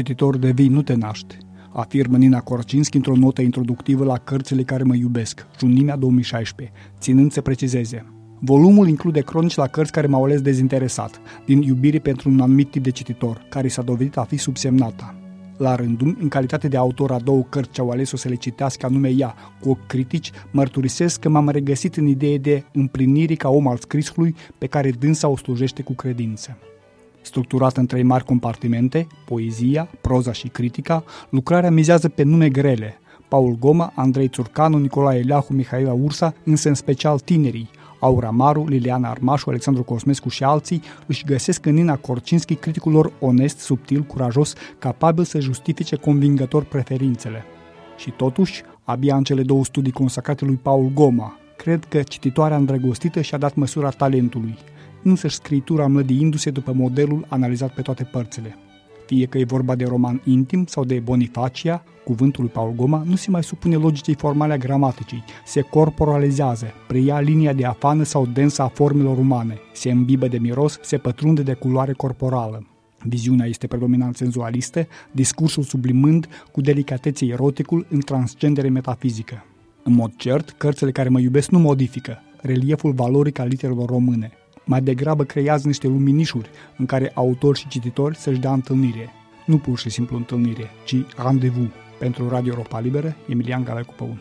Cititor de vii nu te naști, afirmă Nina Korczynski într-o notă introductivă la Cărțile care mă iubesc, Junimea 2016, ținând să precizeze. Volumul include cronici la cărți care m-au ales dezinteresat, din iubire pentru un anumit tip de cititor, care s-a dovedit a fi subsemnata. La rândul, în calitate de autor a două cărți ce au ales-o să le citească anume ea, cu ochi critici, mărturisesc că m-am regăsit în idee de împlinire ca om al scrisului pe care dânsa o slujește cu credință. Structurată în trei mari compartimente, poezia, proza și critica, lucrarea mizează pe nume grele, Paul Goma, Andrei Țurcanu, Nicolae Eliahu, Mihaela Ursa, însă în special tinerii, Aura Maru, Liliana Armașu, Alexandru Cosmescu și alții își găsesc în Nina Korczynski criticul lor onest, subtil, curajos, capabil să justifice convingător preferințele. Și totuși, abia în cele două studii consacrate lui Paul Goma, cred că cititoarea îndrăgostită și-a dat măsura talentului, însă scritura mlădiindu-se după modelul analizat pe toate părțile. Fie că e vorba de roman intim sau de Bonifacia, cuvântul lui Paul Goma nu se mai supune logicii formale a gramaticii, se corporalizează, preia linia de afană sau densă a formelor umane, se îmbibă de miros, se pătrunde de culoare corporală. Viziunea este predominant senzualistă, discursul sublimând cu delicatețe eroticul în transcendere metafizică. În mod cert, cărțile care mă iubesc nu modifică relieful valoric al literelor române, mai degrabă creează niște luminișuri în care autor și cititori să-și dea întâlnire. Nu pur și simplu întâlnire, ci rendezvous. Pentru Radio Europa Liberă, Emilian Galecu Păun.